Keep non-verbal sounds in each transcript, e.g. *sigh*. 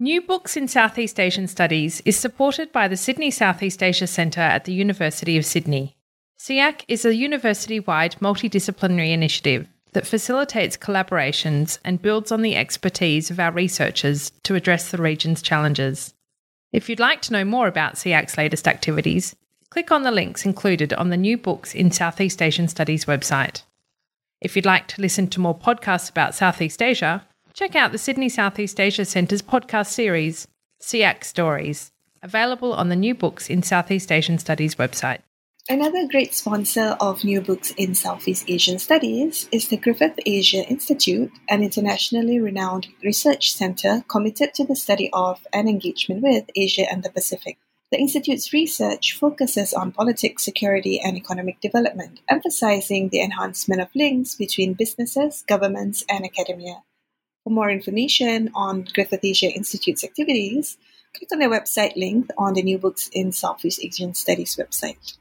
New Books in Southeast Asian Studies is supported by the Sydney Southeast Asia Centre at the University of Sydney. SEAC is a university wide multidisciplinary initiative that facilitates collaborations and builds on the expertise of our researchers to address the region's challenges. If you'd like to know more about SEAC's latest activities, click on the links included on the New Books in Southeast Asian Studies website. If you'd like to listen to more podcasts about Southeast Asia, check out the Sydney Southeast Asia Centre's podcast series, SEAC Stories, available on the New Books in Southeast Asian Studies website. Another great sponsor of New Books in Southeast Asian Studies is the Griffith Asia Institute, an internationally renowned research center committed to the study of and engagement with Asia and the Pacific. The Institute's research focuses on politics, security, and economic development, emphasizing the enhancement of links between businesses, governments, and academia. For more information on Griffith Asia Institute's activities, click on their website link on the New Books in Southeast Asian Studies website.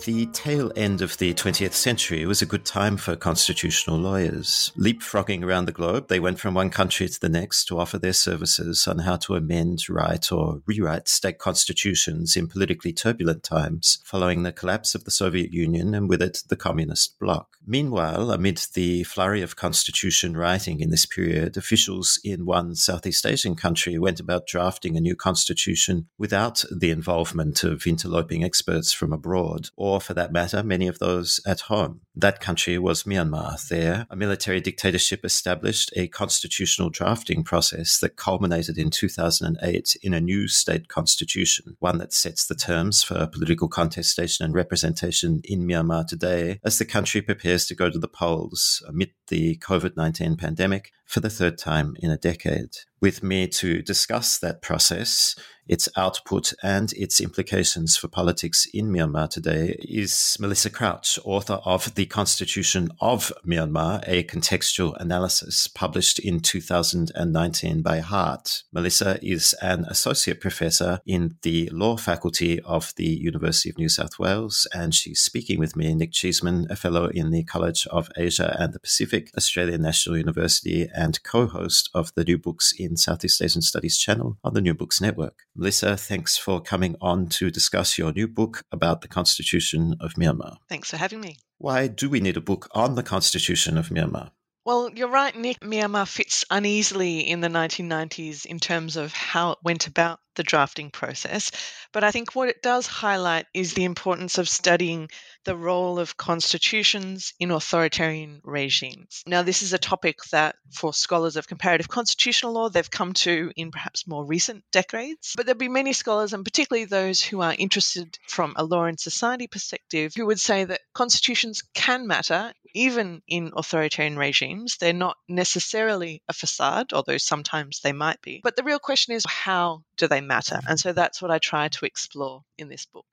The tail end of the 20th century was a good time for constitutional lawyers. Leapfrogging around the globe, they went from one country to the next to offer their services on how to amend, write, or rewrite state constitutions in politically turbulent times following the collapse of the Soviet Union and with it the communist bloc. Meanwhile, amid the flurry of constitution writing in this period, officials in one Southeast Asian country went about drafting a new constitution without the involvement of interloping experts from abroad, or for that matter, many of those at home. That country was Myanmar. There, a military dictatorship established a constitutional drafting process that culminated in 2008 in a new state constitution, one that sets the terms for political contestation and representation in Myanmar today as the country prepares to go to the polls amid the COVID 19 pandemic for the third time in a decade. With me to discuss that process, its output, and its implications for politics in Myanmar today is Melissa Crouch, author of The Constitution of Myanmar, a contextual analysis published in 2019 by Hart. Melissa is an associate professor in the law faculty of the University of New South Wales, and she's speaking with me, Nick Cheesman, a fellow in the College of Asia and the Pacific, Australian National University, and co host of the New Books in Southeast Asian Studies channel on the New Books Network. Melissa, thanks for coming on to discuss your new book about the Constitution of Myanmar. Thanks for having me. Why do we need a book on the Constitution of Myanmar? Well, you're right, Nick. Myanmar fits uneasily in the 1990s in terms of how it went about the drafting process. But I think what it does highlight is the importance of studying the role of constitutions in authoritarian regimes. Now, this is a topic that, for scholars of comparative constitutional law, they've come to in perhaps more recent decades. But there'll be many scholars, and particularly those who are interested from a law and society perspective, who would say that constitutions can matter even in authoritarian regimes. They're not necessarily a facade, although sometimes they might be. But the real question is how do they matter? And so that's what I try to explore in this book.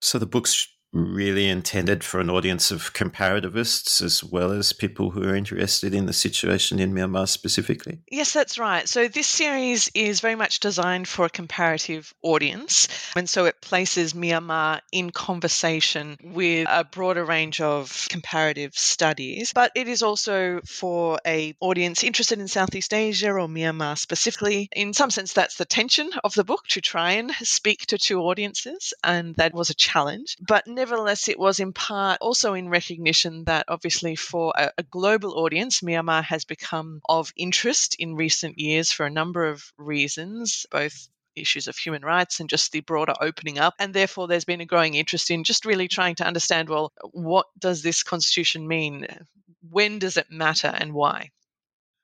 So the book's really intended for an audience of comparativists as well as people who are interested in the situation in Myanmar specifically? Yes, that's right. So this series is very much designed for a comparative audience. And so it places Myanmar in conversation with a broader range of comparative studies. But it is also for a audience interested in Southeast Asia or Myanmar specifically. In some sense, that's the tension of the book to try and speak to two audiences. And that was a challenge. But nevertheless, it was in part also in recognition that obviously for a, a, global audience, Myanmar has become of interest in recent years for a number of reasons, both issues of human rights and just the broader opening up. And therefore, there's been a growing interest in just really trying to understand well, what does this constitution mean? When does it matter and why?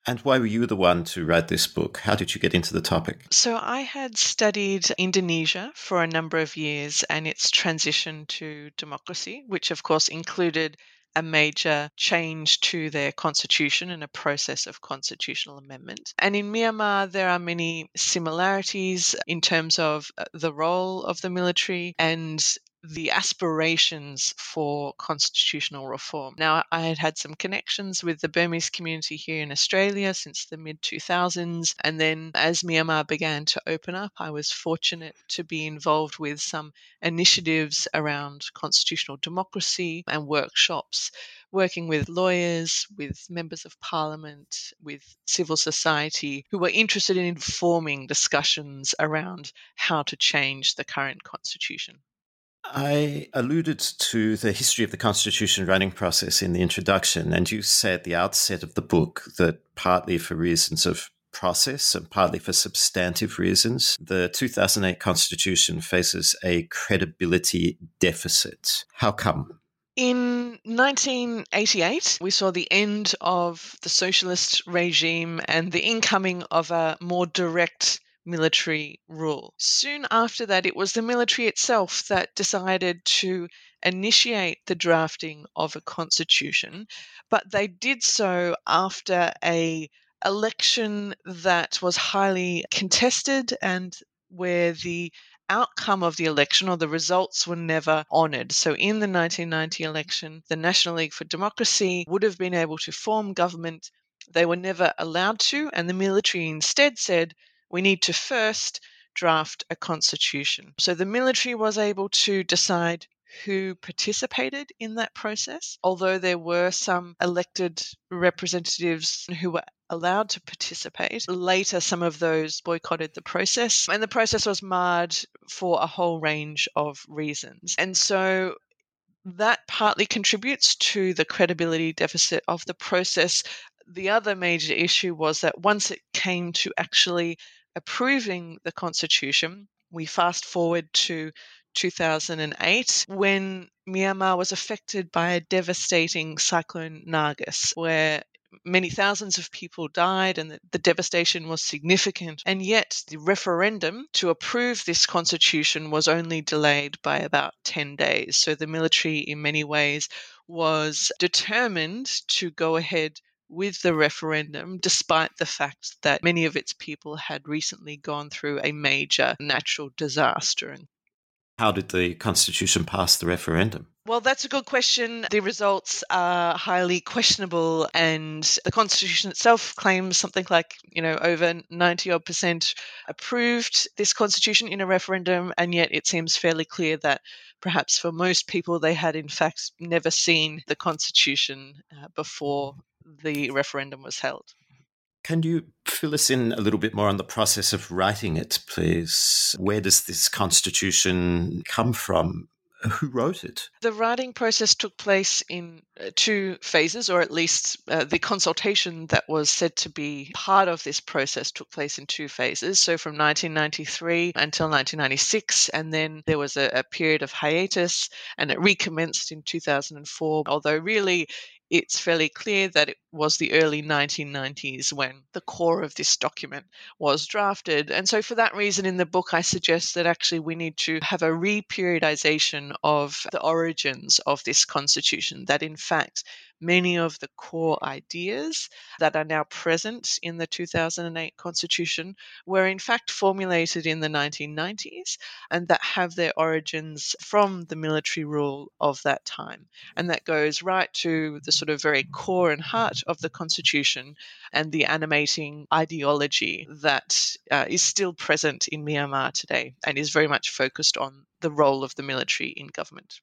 And why were you the one to write this book? How did you get into the topic? So, I had studied Indonesia for a number of years and its transition to democracy, which of course included a major change to their constitution and a process of constitutional amendment. And in Myanmar, there are many similarities in terms of uh, the role of the military and the aspirations for constitutional reform. Now, I had had some connections with the Burmese community here in Australia since the mid 2000s. And then as Myanmar began to open up, I was fortunate to be involved with some initiatives around constitutional democracy and workshops working with lawyers, with members of parliament, with civil society who were interested in informing discussions around how to change the current constitution. I alluded to the history of the constitution writing process in the introduction, and you said at the outset of the book that partly for reasons of process and partly for substantive reasons, the 2008 constitution faces a credibility deficit. How come? In 1988, we saw the end of the socialist regime and the incoming of a more direct military rule. Soon after that, it was the military itself that decided to initiate the drafting of a constitution, but they did so after a election that was highly contested and where the outcome of the election or the results were never honoured. So, in the 1990 election, the National League for Democracy would have been able to form government. They were never allowed to, and the military instead said, we need to first draft a constitution. So the military was able to decide who participated in that process, although there were some elected representatives who were allowed to participate. Later, some of those boycotted the process, and the process was marred for a whole range of reasons. And so that partly contributes to the credibility deficit of the process. The other major issue was that once it came to actually approving the Constitution, we fast forward to 2008 when Myanmar was affected by a devastating cyclone Nargis, where many thousands of people died and the, devastation was significant. And yet, the referendum to approve this constitution was only delayed by about 10 days. So the military, in many ways, was determined to go ahead with the referendum, despite the fact that many of its people had recently gone through a major natural disaster. How did the Constitution pass the referendum? Well, that's a good question. The results are highly questionable, and the Constitution itself claims something like, you know, over 90 odd percent approved this Constitution in a referendum, and yet it seems fairly clear that perhaps for most people, they had in fact never seen the Constitution uh, before the referendum was held. Can you fill us in a little bit more on the process of writing it, please? Where does this constitution come from? Who wrote it? The writing process took place in uh, two phases, or at least uh, the consultation that was said to be part of this process took place in two phases. So from 1993 until 1996, and then there was a, a period of hiatus, and it recommenced in 2004. Although, really, it's fairly clear that it was the early 1990s when the core of this document was drafted. And so, for that reason, in the book, I suggest that actually we need to have a reperiodization of the origins of this constitution, that in fact, many of the core ideas that are now present in the 2008 Constitution were in fact formulated in the 1990s and that have their origins from the military rule of that time. And that goes right to the sort of very core and heart of the Constitution and the animating ideology that uh, is still present in Myanmar today and is very much focused on the role of the military in government.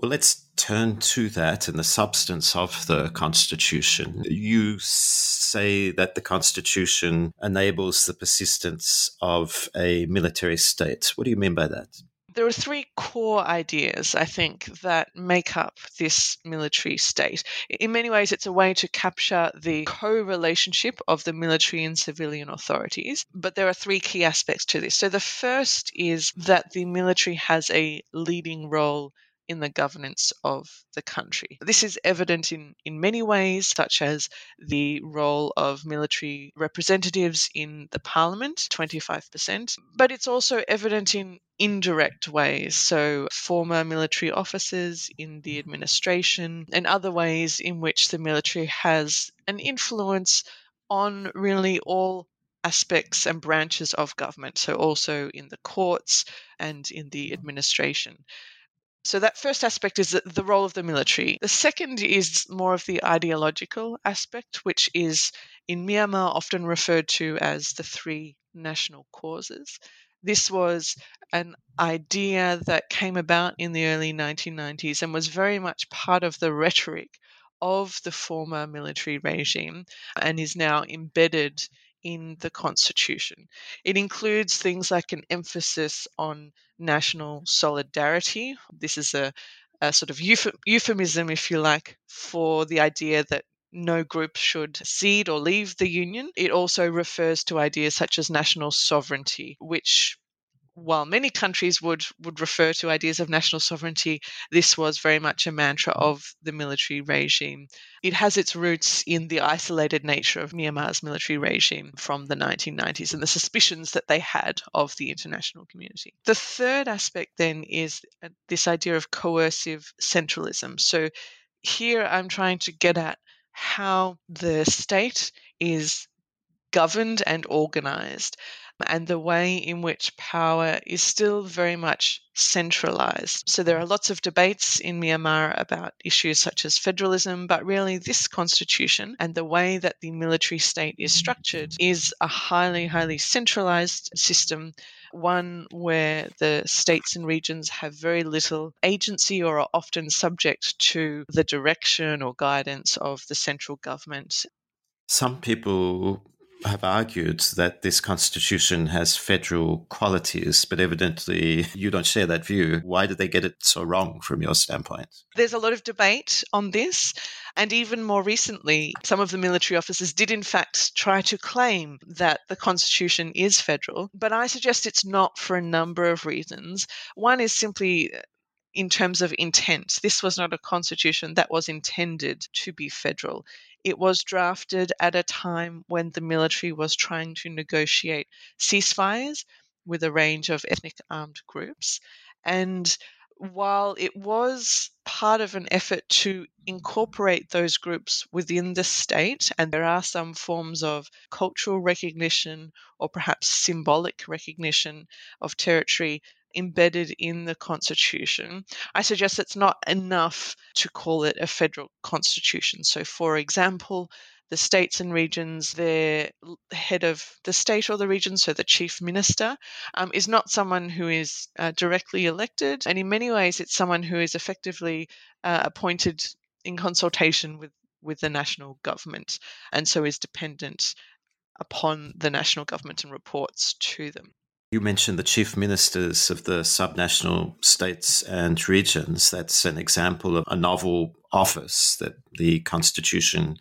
Well, let's turn to that and the substance of the Constitution. You say that the Constitution enables the persistence of a military state. What do you mean by that? There are three core ideas, I think, that make up this military state. In many ways, it's a way to capture the co relationship of the military and civilian authorities. But there are three key aspects to this. So the first is that the military has a leading role in the governance of the country. This is evident in, in many ways, such as the role of military representatives in the parliament, 25%, but it's also evident in indirect ways. So, former military officers in the administration, and other ways in which the military has an influence on really all aspects and branches of government, so also in the courts and in the administration. So, that first aspect is the role of the military. The second is more of the ideological aspect, which is in Myanmar often referred to as the three national causes. This was an idea that came about in the early 1990s and was very much part of the rhetoric of the former military regime and is now embedded in the Constitution. It includes things like an emphasis on national solidarity. This is a, a sort of euphemism, if you like, for the idea that no group should cede or leave the Union. It also refers to ideas such as national sovereignty, which while many countries would, would refer to ideas of national sovereignty, this was very much a mantra of the military regime. It has its roots in the isolated nature of Myanmar's military regime from the 1990s and the suspicions that they had of the international community. The third aspect then is uh, this idea of coercive centralism. So here I'm trying to get at how the state is governed and organized and the way in which power is still very much centralized. So there are lots of debates in Myanmar about issues such as federalism, but really this constitution and the way that the military state is structured is a highly, highly centralized system one where the states and regions have very little agency or are often subject to the direction or guidance of the central government. Some people have argued that this constitution has federal qualities, but evidently you don't share that view. Why did they get it so wrong from your standpoint? There's a lot of debate on this. And even more recently, some of the military officers did, in fact, try to claim that the Constitution is federal. But I suggest it's not for a number of reasons. One is simply uh, in terms of intent. This was not a constitution that was intended to be federal. It was drafted at a time when the military was trying to negotiate ceasefires with a range of ethnic armed groups. And while it was part of an effort to incorporate those groups within the state, and there are some forms of cultural recognition or perhaps symbolic recognition of territory embedded in the Constitution, I suggest it's not enough to call it a federal constitution. So, for example, the states and regions, their head of the state or the region, so the chief minister, um, is not someone who is uh, directly elected. And in many ways, it's someone who is effectively uh, appointed in consultation with, with the national government and so is dependent upon the national government and reports to them. You mentioned the chief ministers of the subnational states and regions. That's an example of a novel office that the Constitution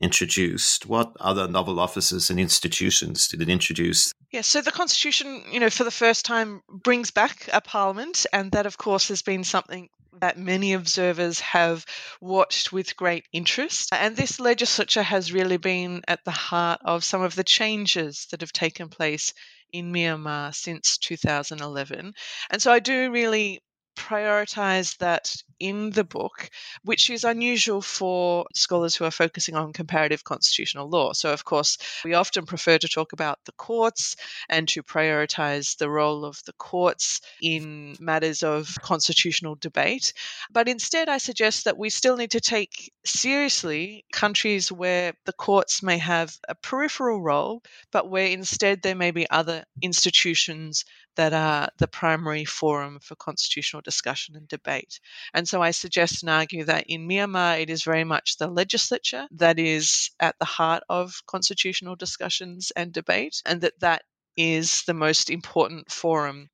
introduced. What other novel offices and institutions did it introduce? Yeah, so the Constitution, you know, for the first time brings back a parliament, and that, of course, has been something that many observers have watched with great interest. And this legislature has really been at the heart of some of the changes that have taken place in Myanmar since 2011. And so I do really prioritize that in the book, which is unusual for scholars who are focusing on comparative constitutional law. So, of course, we often prefer to talk about the courts and to prioritize the role of the courts in matters of constitutional debate. But instead, I suggest that we still need to take seriously countries where the courts may have a peripheral role, but where instead there may be other institutions that are the primary forum for constitutional discussion and debate. And so I suggest and argue that in Myanmar, it is very much the legislature that is at the heart of constitutional discussions and debate, and that that is the most important forum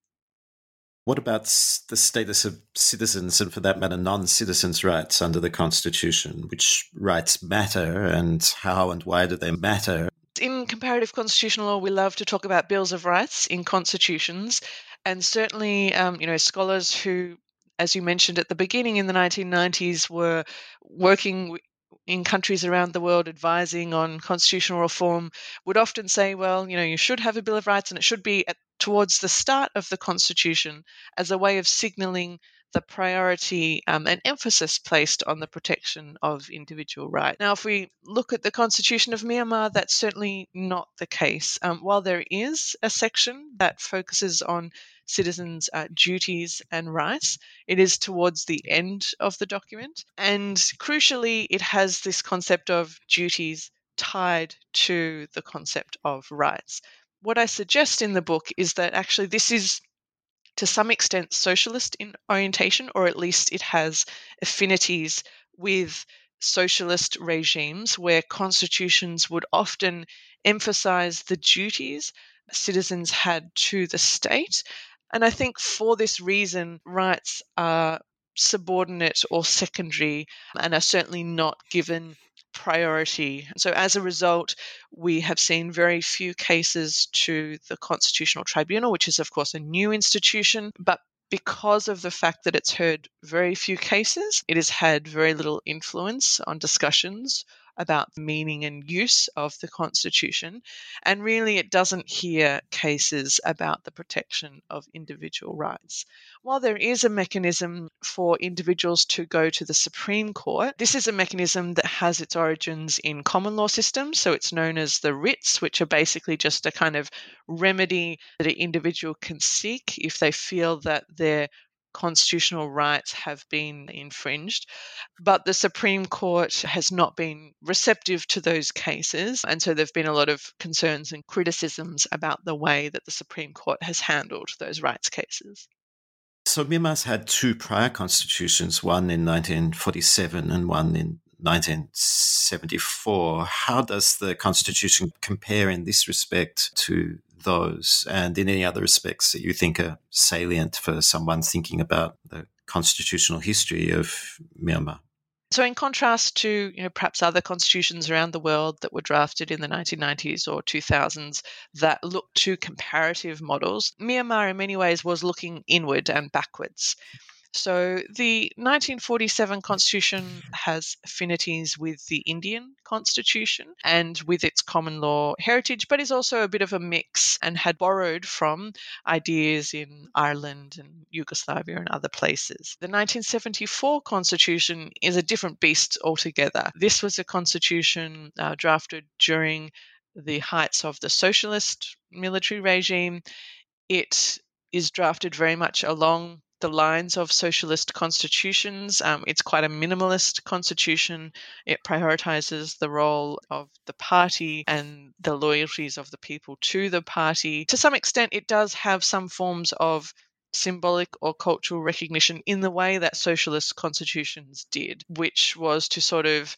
what about the status of citizens and, for that matter, non citizens' rights under the Constitution? Which rights matter and how and why do they matter? In comparative constitutional law, we love to talk about bills of rights in constitutions. And certainly, um, you know, scholars who, as you mentioned at the beginning in the 1990s, were working in countries around the world advising on constitutional reform would often say, well, you know, you should have a Bill of Rights and it should be at, towards the start of the Constitution as a way of signaling the priority um, and emphasis placed on the protection of individual rights. Now, if we look at the Constitution of Myanmar, that's certainly not the case. Um, while there is a section that focuses on citizens' uh, duties and rights. It is towards the end of the document. And crucially, it has this concept of duties tied to the concept of rights. What I suggest in the book is that actually this is to some extent socialist in orientation, or at least it has affinities with socialist regimes where constitutions would often emphasize the duties citizens had to the state. And I think for this reason, rights are subordinate or secondary and are certainly not given priority. So, as a result, we have seen very few cases to the Constitutional Tribunal, which is, of course, a new institution, but because of the fact that it's heard very few cases, it has had very little influence on discussions about the meaning and use of the Constitution. And really, it doesn't hear cases about the protection of individual rights. While there is a mechanism for individuals to go to the Supreme Court, this is a mechanism that has its origins in common law systems. So it's known as the writs, which are basically just a kind of remedy that an individual can seek if they feel that their constitutional rights have been infringed. But the Supreme Court has not been receptive to those cases. And so there have been a lot of concerns and criticisms about the way that the Supreme Court has handled those rights cases. So Myanmar's had two prior constitutions, one in 1947 and one in 1974. How does the constitution compare in this respect to those and in any other respects that you think are salient for someone thinking about the constitutional history of Myanmar? So, in contrast to you know perhaps other constitutions around the world that were drafted in the 1990s or 2000s that looked to comparative models, Myanmar in many ways was looking inward and backwards. So the 1947 Constitution has affinities with the Indian Constitution and with its common law heritage, but is also a bit of a mix and had borrowed from ideas in Ireland and Yugoslavia and other places. The 1974 Constitution is a different beast altogether. This was a constitution uh, drafted during the heights of the socialist military regime. It is drafted very much along the lines of socialist constitutions. Um, it's quite a minimalist constitution. It prioritizes the role of the party and the loyalties of the people to the party. To some extent, it does have some forms of symbolic or cultural recognition in the way that socialist constitutions did, which was to sort of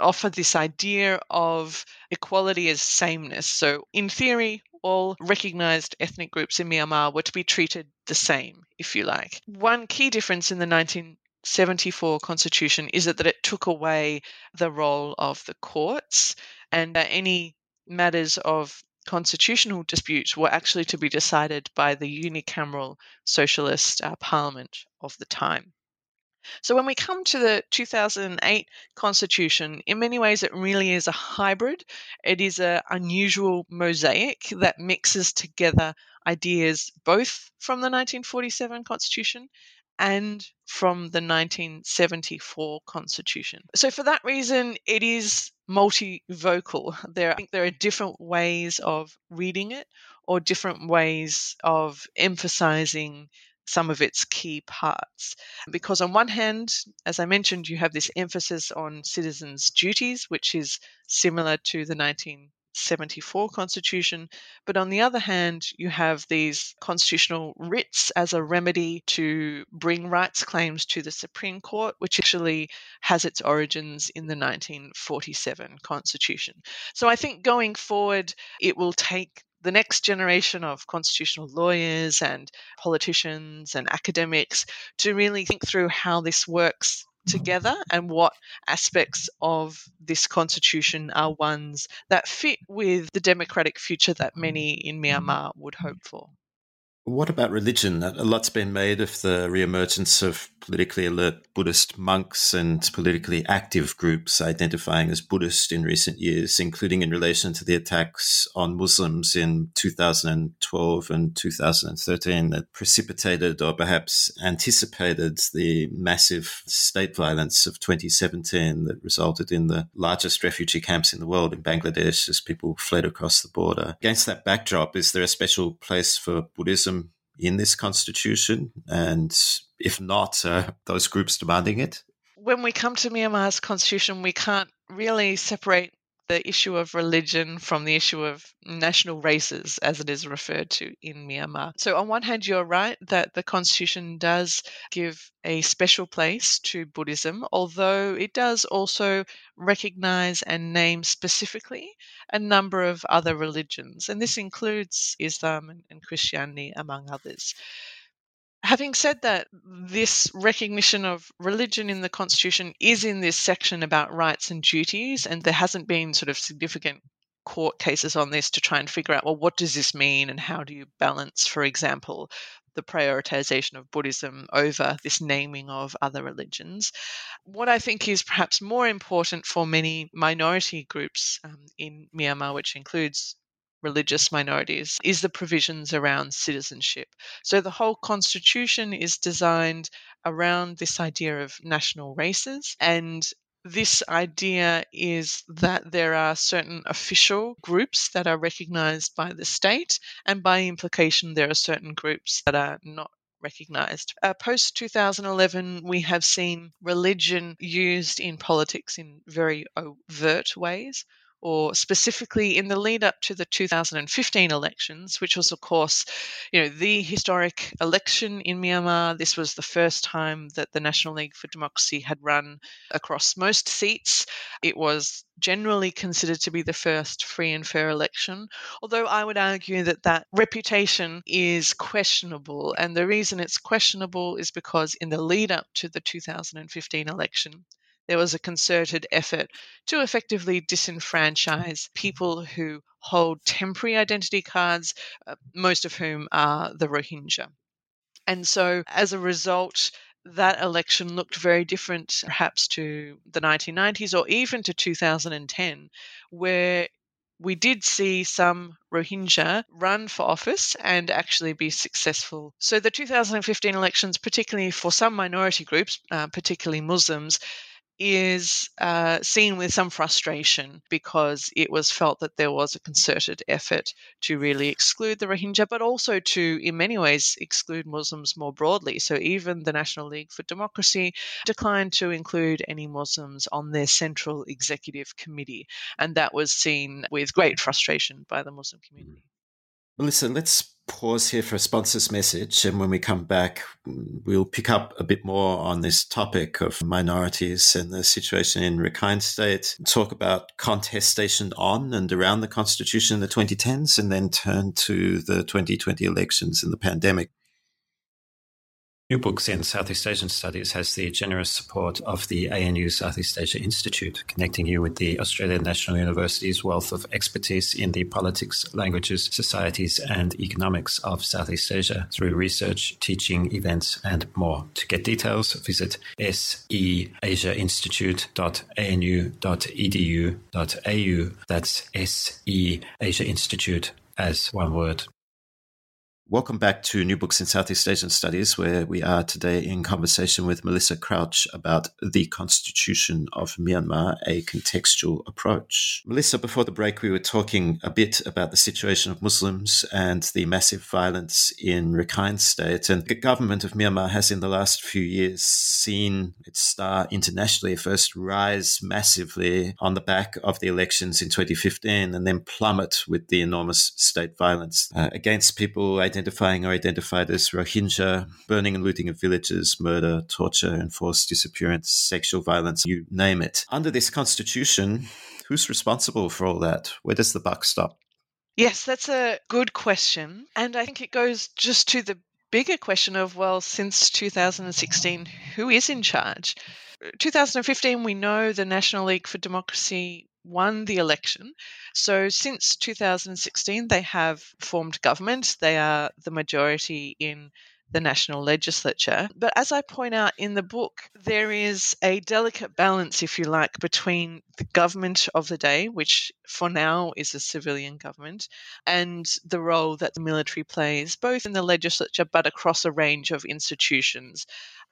offer this idea of equality as sameness. So, in theory, all recognized ethnic groups in Myanmar were to be treated the same, if you like. One key difference in the 1974 constitution is that, it took away the role of the courts and any matters of constitutional disputes were actually to be decided by the unicameral socialist uh, parliament of the time. So when we come to the 2008 Constitution, in many ways it really is a hybrid. It is an unusual mosaic that mixes together ideas both from the 1947 Constitution and from the 1974 Constitution. So, for that reason, it is multivocal. There, I think there are different ways of reading it or different ways of emphasizing some of its key parts. Because, on one hand, as I mentioned, you have this emphasis on citizens' duties, which is similar to the 1974 constitution. But on the other hand, you have these constitutional writs as a remedy to bring rights claims to the Supreme Court, which actually has its origins in the 1947 constitution. So I think going forward, it will take the next generation of constitutional lawyers and politicians and academics to really think through how this works together and what aspects of this constitution are ones that fit with the democratic future that many in Myanmar would hope for. What about religion? A lot's been made of the reemergence of politically alert Buddhist monks and politically active groups identifying as Buddhist in recent years, including in relation to the attacks on Muslims in 2012 and 2013 that precipitated or perhaps anticipated the massive state violence of 2017 that resulted in the largest refugee camps in the world in Bangladesh as people fled across the border. Against that backdrop, is there a special place for Buddhism? In this constitution? And if not, uh, those groups demanding it? When we come to Myanmar's constitution, we can't really separate the issue of religion from the issue of national races, as it is referred to in Myanmar. So, on one hand, you're right that the constitution does give a special place to Buddhism, although it does also recognize and name specifically a number of other religions, and this includes Islam and Christianity, among others. Having said that, this recognition of religion in the Constitution is in this section about rights and duties, and there hasn't been sort of significant court cases on this to try and figure out, well, what does this mean and how do you balance, for example, the prioritization of Buddhism over this naming of other religions. What I think is perhaps more important for many minority groups um, in Myanmar, which includes religious minorities is the provisions around citizenship. So the whole constitution is designed around this idea of national races and this idea is that there are certain official groups that are recognized by the state, and by implication, there are certain groups that are not recognized. Uh, Post 2011, we have seen religion used in politics in very overt ways or specifically in the lead up to the 2015 elections, which was, of course, you know, the historic election in Myanmar. This was the first time that the National League for Democracy had run across most seats. It was generally considered to be the first free and fair election, although I would argue that that reputation is questionable. And the reason it's questionable is because in the lead up to the 2015 election, there was a concerted effort to effectively disenfranchise people who hold temporary identity cards, uh, most of whom are the Rohingya. And so, as a result, that election looked very different, perhaps, to the 1990s or even to 2010, where we did see some Rohingya run for office and actually be successful. So, the 2015 elections, particularly for some minority groups, uh, particularly Muslims, is uh, seen with some frustration because it was felt that there was a concerted effort to really exclude the Rohingya, but also to, in many ways, exclude Muslims more broadly. So even the National League for Democracy declined to include any Muslims on their central executive committee, and that was seen with great frustration by the Muslim community. Melissa, let's pause here for a sponsor's message. And when we come back, we'll pick up a bit more on this topic of minorities and the situation in Rakhine State, talk about contestation on and around the Constitution in the 2010s, and then turn to the 2020 elections and the pandemic. New Books in Southeast Asian Studies has the generous support of the ANU Southeast Asia Institute, connecting you with the Australian National University's wealth of expertise in the politics, languages, societies, and economics of Southeast Asia through research, teaching, events, and more. To get details, visit seasiainstitute.anu.edu.au. That's SE Asia Institute as one word. Welcome back to New Books in Southeast Asian Studies, where we are today in conversation with Melissa Crouch about the Constitution of Myanmar, a contextual approach. Melissa, before the break, we were talking a bit about the situation of Muslims and the massive violence in Rakhine State. And the government of Myanmar has, in the last few years, seen its star internationally first rise massively on the back of the elections in 2015 and then plummet with the enormous state violence uh, against people identified identifying or identified as Rohingya, burning and looting of villages, murder, torture, enforced disappearance, sexual violence, you name it. Under this constitution, who's responsible for all that? Where does the buck stop? Yes, that's a good question. And I think it goes just to the bigger question of well, since 2016, who is in charge? 2015, we know the National League for Democracy won the election. So since 2016, they have formed government. They are the majority in the national legislature. But as I point out in the book, there is a delicate balance, if you like, between the government of the day, which for now is a civilian government, and the role that the military plays, both in the legislature but across a range of institutions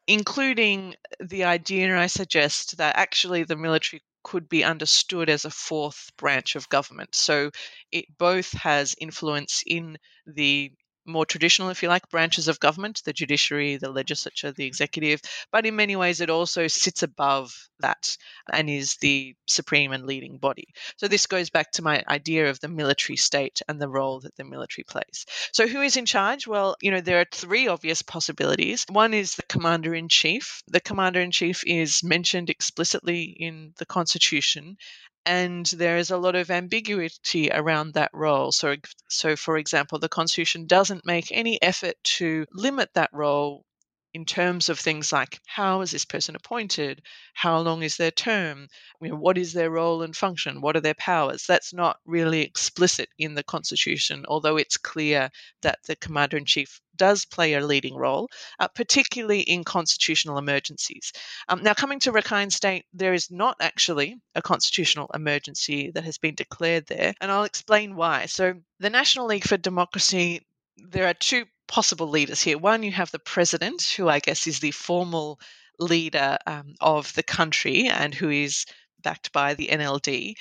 including the idea I suggest that actually the military could be understood as a fourth branch of government. So it both has influence in the more traditional, if you like, branches of government, the judiciary, the legislature, the executive, but in many ways it also sits above that and is the supreme and leading body. So this goes back to my idea of the military state and the role that the military plays. So who is in charge? Well, you know, there are three obvious possibilities. One is the commander in chief. The commander in chief is mentioned explicitly in the constitution and there is a lot of ambiguity around that role. So, so for example, the Constitution doesn't make any effort to limit that role in terms of things like how is this person appointed, how long is their term, you know, what is their role and function, what are their powers. That's not really explicit in the Constitution, although it's clear that the Commander in Chief does play a leading role, uh, particularly in constitutional emergencies. Um, now, coming to Rakhine State, there is not actually a constitutional emergency that has been declared there, and I'll explain why. So, the National League for Democracy there are two possible leaders here. One, you have the president, who I guess is the formal leader um, of the country and who is backed by the NLD.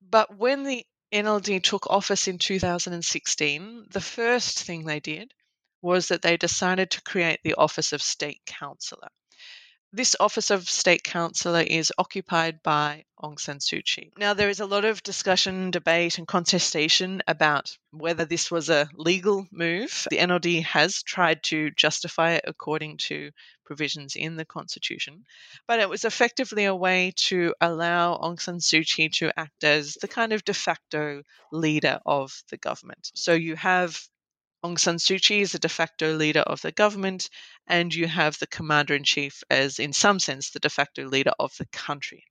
But when the NLD took office in 2016, the first thing they did was that they decided to create the office of state counsellor. This office of state counsellor is occupied by Aung San Suu Kyi. Now, there is a lot of discussion, debate, and contestation about whether this was a legal move. The NLD has tried to justify it according to provisions in the constitution, but it was effectively a way to allow Aung San Suu Kyi to act as the kind of de facto leader of the government. So you have Aung San Suu Kyi is the de facto leader of the government, and you have the commander in chief as, in some sense, the de facto leader of the country.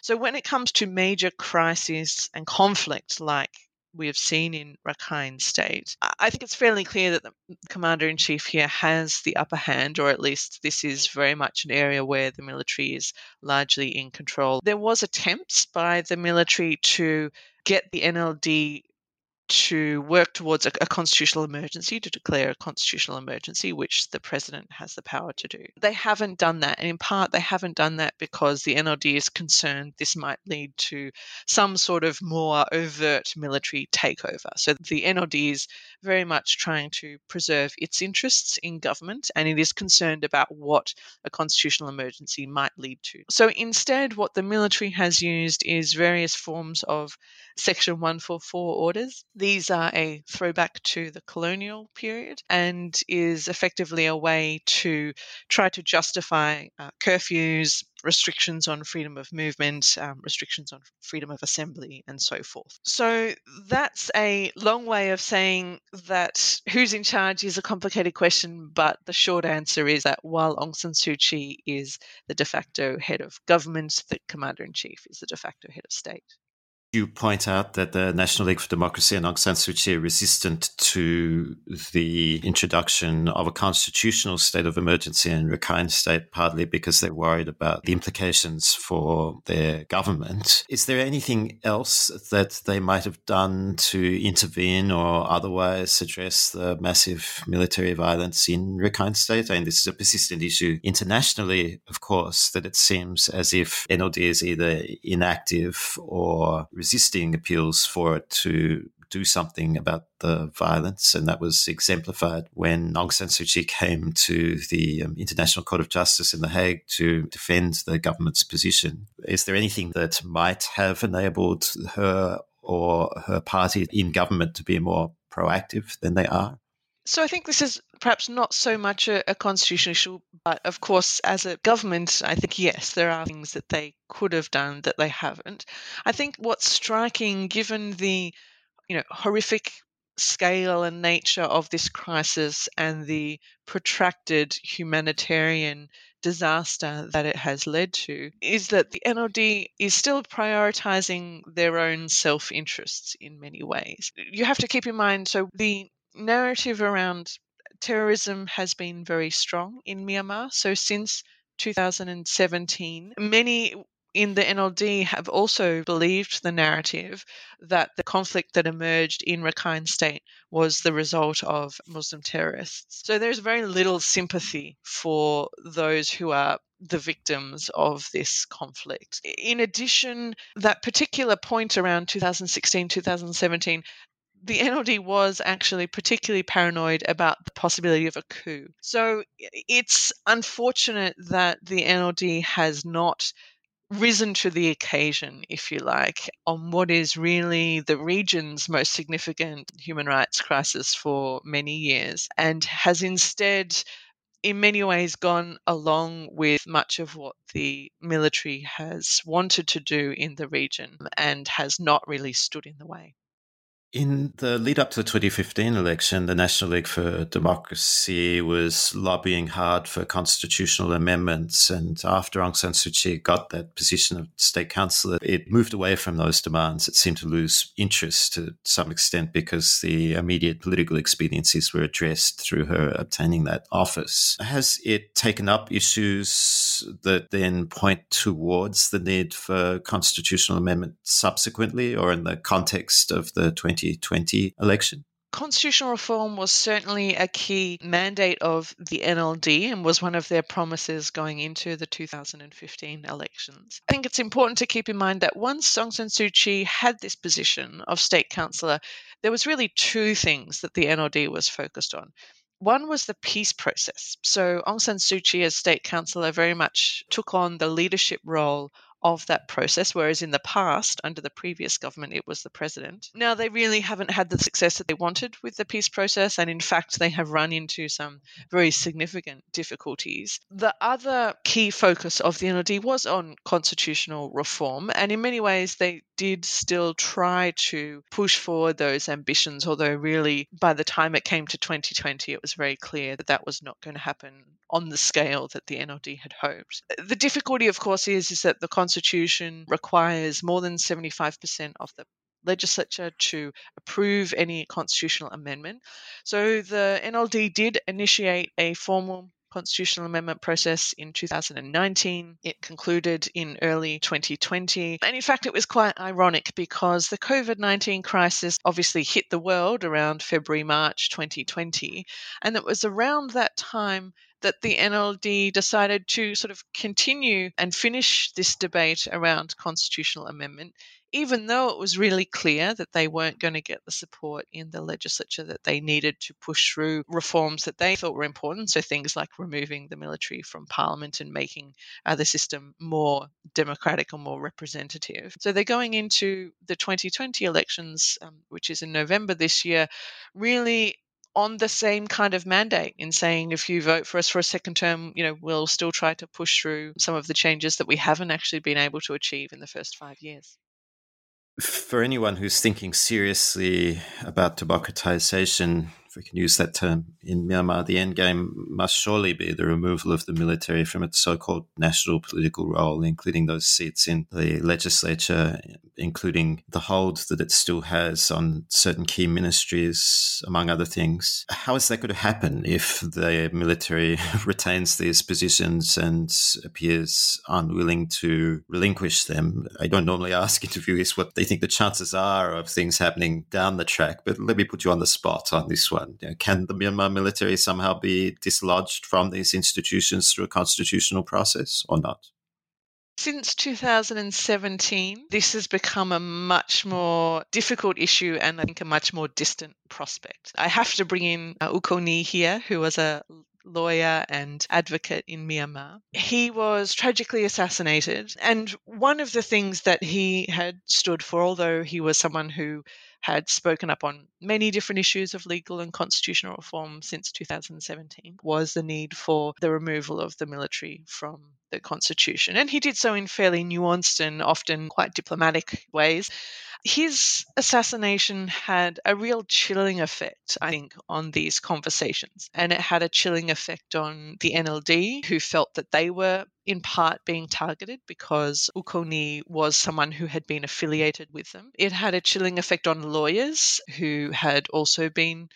So, when it comes to major crises and conflict like we have seen in Rakhine State, I think it's fairly clear that the commander in chief here has the upper hand, or at least this is very much an area where the military is largely in control. There was attempts by the military to get the NLD to work towards a, a, constitutional emergency, to declare a constitutional emergency, which the president has the power to do. They haven't done that. And in part, they haven't done that because the NLD is concerned this might lead to some sort of more overt military takeover. So the NLD is very much trying to preserve its interests in government and it is concerned about what a constitutional emergency might lead to. So instead, what the military has used is various forms of Section 144 orders. These are a throwback to the colonial period and is effectively a way to try to justify uh, curfews, restrictions on freedom of movement, um, restrictions on freedom of assembly, and so forth. So that's a long way of saying that who's in charge is a complicated question, but the short answer is that while Aung San Suu Kyi is the de facto head of government, the commander in chief is the de facto head of state. You point out that the National League for Democracy and Aung San Suu Kyi are resistant to the introduction of a constitutional state of emergency in Rakhine State, partly because they're worried about the implications for their government. Is there anything else that they might have done to intervene or otherwise address the massive military violence in Rakhine State? I mean, this is a persistent issue internationally, of course, that it seems as if NLD is either inactive or resisting appeals for it to do something about the violence. And that was exemplified when Aung San Suu Kyi came to the um, International Court of Justice in The Hague to defend the government's position. Is there anything that might have enabled her or her party in government to be more proactive than they are? So I think this is perhaps not so much a, a, constitutional issue, but of course, as a government, I think yes, there are things that they could have done that they haven't. I think what's striking, given the you know horrific scale and nature of this crisis and the protracted humanitarian disaster that it has led to is that the NLD is still prioritizing their own self interests in many ways. You have to keep in mind so the narrative around terrorism has been very strong in Myanmar. So since 2017, many in the NLD have also believed the narrative that the conflict that emerged in Rakhine State was the result of Muslim terrorists. So there's very little sympathy for those who are the victims of this conflict. In addition, that particular point around 2016 2017 the NLD was actually particularly paranoid about the possibility of a coup. So it's unfortunate that the NLD has not risen to the occasion, if you like, on what is really the region's most significant human rights crisis for many years, and has instead in many ways gone along with much of what the military has wanted to do in the region and has not really stood in the way. In the lead up to the 2015 election, the National League for Democracy was lobbying hard for constitutional amendments. And after Aung San Suu Kyi got that position of state councillor, it moved away from those demands. It seemed to lose interest to some extent because the immediate political expediencies were addressed through her obtaining that office. Has it taken up issues that then point towards the need for constitutional amendment subsequently or in the context of the 20 2020 election? Constitutional reform was certainly a key mandate of the NLD and was one of their promises going into the 2015 elections. I think it's important to keep in mind that once Aung San Suu Kyi had this position of state councillor, there was really two things that the NLD was focused on. One was the peace process. So Aung San Suu Kyi, as state councillor, very much took on the leadership role of that process, whereas in the past, under the previous government, it was the president. Now, they really haven't had the success that they wanted with the peace process, and in fact, they have run into some very significant difficulties. The other key focus of the NLD was on constitutional reform, and in many ways, they did still try to push forward those ambitions, although, really, by the time it came to 2020, it was very clear that that was not going to happen on the scale that the NLD had hoped. The difficulty, of course, is, is that the Constitution requires more than 75% of the legislature to approve any constitutional amendment. So the NLD did initiate a formal constitutional amendment process in 2019. It concluded in early 2020. And in fact, it was quite ironic because the COVID 19 crisis obviously hit the world around February, March 2020. And it was around that time that the NLD decided to sort of continue and finish this debate around constitutional amendment, even though it was really clear that they weren't going to get the support in the legislature that they needed to push through reforms that they thought were important. So things like removing the military from parliament and making uh, the system more democratic or more representative. So they're going into the 2020 elections, um, which is in November this year, really on the same kind of mandate in saying if you vote for us for a second term, you know, we'll still try to push through some of the changes that we haven't actually been able to achieve in the first five years. For anyone who's thinking seriously about democratization, if we can use that term, in Myanmar, the end game must surely be the removal of the military from its so called national political role, including those seats in the legislature, including the hold that it still has on certain key ministries, among other things. How is that going to happen if the military *laughs* retains these positions and appears unwilling to relinquish them? I don't normally ask interviewees what they think the chances are of things happening down the track, but let me put you on the spot on this one. You know, can the Myanmar military somehow be dislodged from these institutions through a constitutional process or not? Since 2017, this has become a much more difficult issue and I think a much more distant prospect. I have to bring in uh, U Ko here, who was a lawyer and advocate in Myanmar. He was tragically assassinated. And one of the things that he had stood for, although he was someone who had spoken up on many different issues of legal and constitutional reform since 2017 was the need for the removal of the military from the constitution. And he did so in fairly nuanced and often quite diplomatic ways. His assassination had a real chilling effect, I think, on these conversations. And it had a chilling effect on the NLD, who felt that they were in part being targeted because U Ko Ni was someone who had been affiliated with them. It had a chilling effect on lawyers who had also been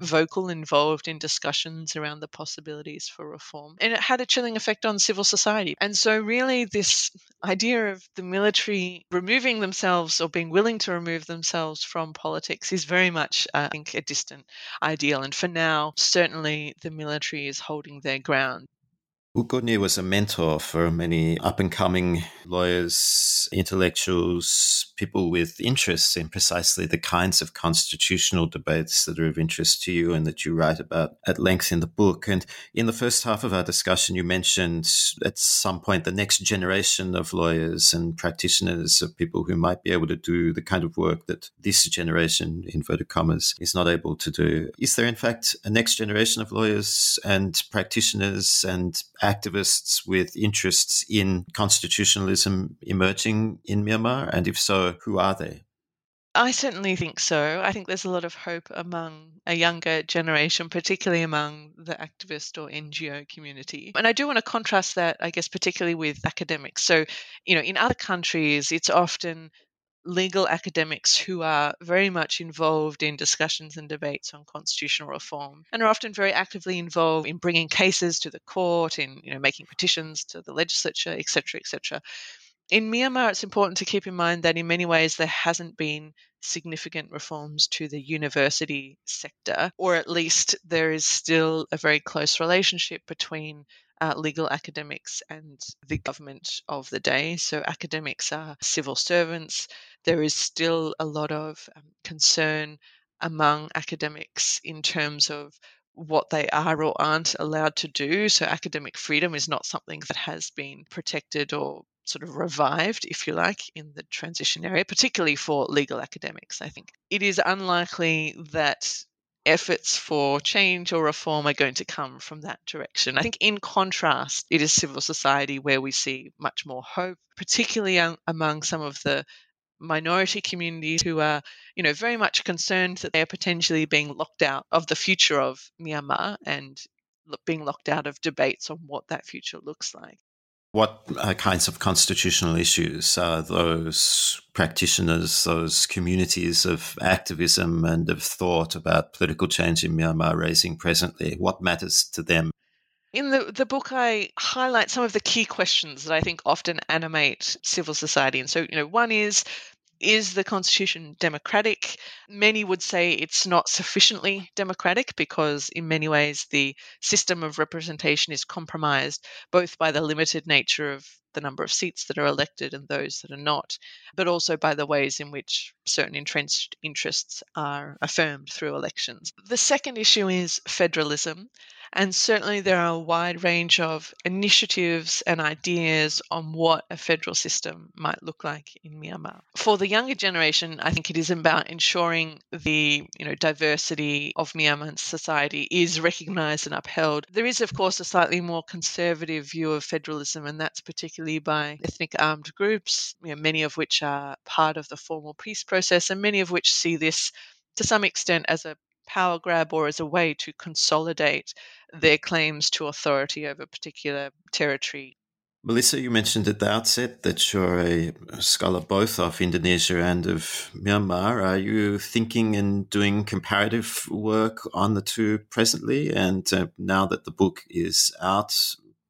vocal, involved in discussions around the possibilities for reform. And it had a chilling effect on civil society. And so, really, this idea of the military removing themselves or being willing to remove themselves from politics is very much, uh, I think, a distant ideal. And for now, certainly the military is holding their ground. U Ko was a mentor for many up and coming lawyers, intellectuals, people with interests in precisely the kinds of constitutional debates that are of interest to you and that you write about at length in the book. And in the first half of our discussion, you mentioned at some point the next generation of lawyers and practitioners of people who might be able to do the kind of work that this generation, inverted commas, is not able to do. Is there, in fact, a next generation of lawyers and practitioners and activists with interests in constitutionalism emerging in Myanmar? And if so, who are they? I certainly think so. I think there's a lot of hope among a younger generation, particularly among the activist or NGO community. And I do want to contrast that, I guess, particularly with academics. So, you know, in other countries, it's often legal academics who are very much involved in discussions and debates on constitutional reform and are often very actively involved in bringing cases to the court in you know making petitions to the legislature etc etc in Myanmar, it's important to keep in mind that in many ways there hasn't been significant reforms to the university sector, or at least there is still a very close relationship between uh, legal academics and the government of the day. So, academics are civil servants. There is still a lot of um, concern among academics in terms of what they are or aren't allowed to do. So, academic freedom is not something that has been protected or sort of revived, if you like, in the transition area, particularly for legal academics. I think it is unlikely that efforts for change or reform are going to come from that direction. I think, in contrast, it is civil society where we see much more hope, particularly among some of the minority communities who are, you know, very much concerned that they are potentially being locked out of the future of Myanmar and being locked out of debates on what that future looks like. What uh, kinds of constitutional issues are those practitioners, those communities of activism and of thought about political change in Myanmar raising presently? What matters to them? In the, the book, I highlight some of the key questions that I think often animate civil society. And so, you know, one is is the Constitution democratic? Many would say it's not sufficiently democratic because, in many ways, the system of representation is compromised both by the limited nature of the number of seats that are elected and those that are not, but also by the ways in which certain entrenched interests are affirmed through elections. The second issue is federalism. And certainly, there are a wide range of initiatives and ideas on what a federal system might look like in Myanmar. For the younger generation, I think it is about ensuring the you know diversity of Myanmar society is recognized and upheld. There is, of course, a slightly more conservative view of federalism, and that's particularly by ethnic armed groups, you know, many of which are part of the formal peace process, and many of which see this to some extent as a power grab or as a way to consolidate their claims to authority over particular territory. Melissa, you mentioned at the outset that you're a scholar both of Indonesia and of Myanmar. Are you thinking and doing comparative work on the two presently? And uh, now that the book is out,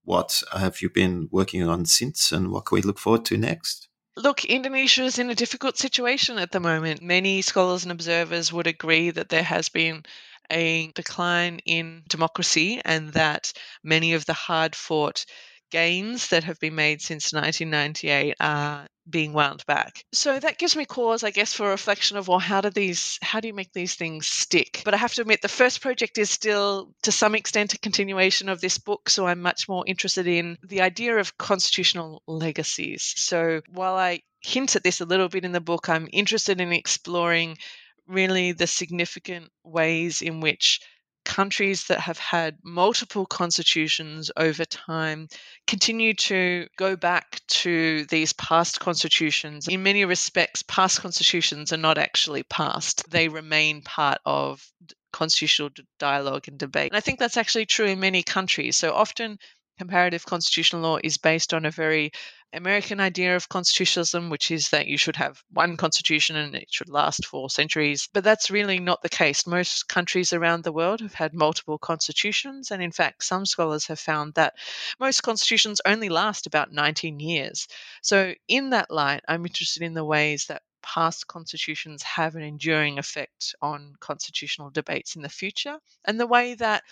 what have you been working on since, and what can we look forward to next? Look, Indonesia is in a difficult situation at the moment. Many scholars and observers would agree that there has been a decline in democracy and that many of the hard fought gains that have been made since 1998 are being wound back. So that gives me cause, I guess, for reflection of well, how do these, how do you make these things stick? But I have to admit, the first project is still, to some extent, a continuation of this book. So I'm much more interested in the idea of constitutional legacies. So while I hint at this a little bit in the book, I'm interested in exploring really the significant ways in which countries that have had multiple constitutions over time continue to go back to these past constitutions. In many respects, past constitutions are not actually past, they remain part of constitutional dialogue and debate. And I think that's actually true in many countries. So often, comparative constitutional law is based on a very American idea of constitutionalism, which is that you should have one constitution and it should last for centuries. But that's really not the case. Most countries around the world have had multiple constitutions. And in fact, some scholars have found that most constitutions only last about 19 years. So, in that light, I'm interested in the ways that past constitutions have an enduring effect on constitutional debates in the future and the way that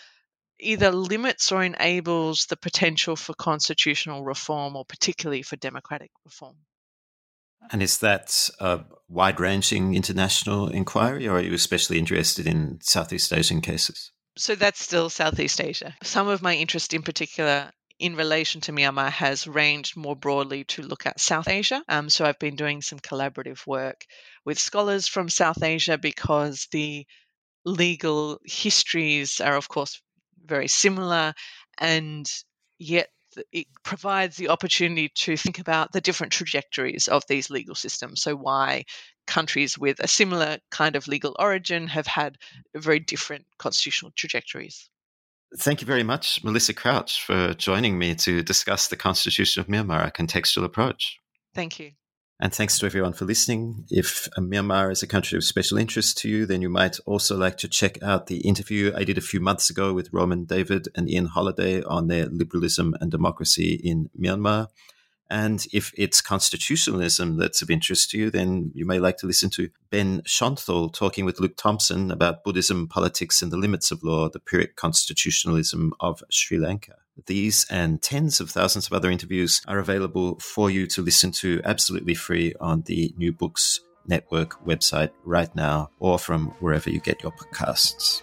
either limits or enables the potential for constitutional reform or particularly for democratic reform. And is that a wide ranging international inquiry, or are you especially interested in Southeast Asian cases? So that's still Southeast Asia. Some of my interest in particular in relation to Myanmar has ranged more broadly to look at South Asia. Um, so I've been doing some collaborative work with scholars from South Asia because the legal histories are, of course, very similar, and yet it provides the opportunity to think about the different trajectories of these legal systems. So, why countries with a similar kind of legal origin have had very different constitutional trajectories. Thank you very much, Melissa Crouch, for joining me to discuss the Constitution of Myanmar, a contextual approach. Thank you. And thanks to everyone for listening. If Myanmar is a country of special interest to you, then you might also like to check out the interview I did a few months ago with Roman David and Ian Holliday on their liberalism and democracy in Myanmar. And if it's constitutionalism that's of interest to you, then you may like to listen to Ben Schonthal talking with Luke Thompson about Buddhism, politics, and the limits of law, the Pyrrhic constitutionalism of Sri Lanka. These and tens of thousands of other interviews are available for you to listen to absolutely free on the New Books Network website right now or from wherever you get your podcasts.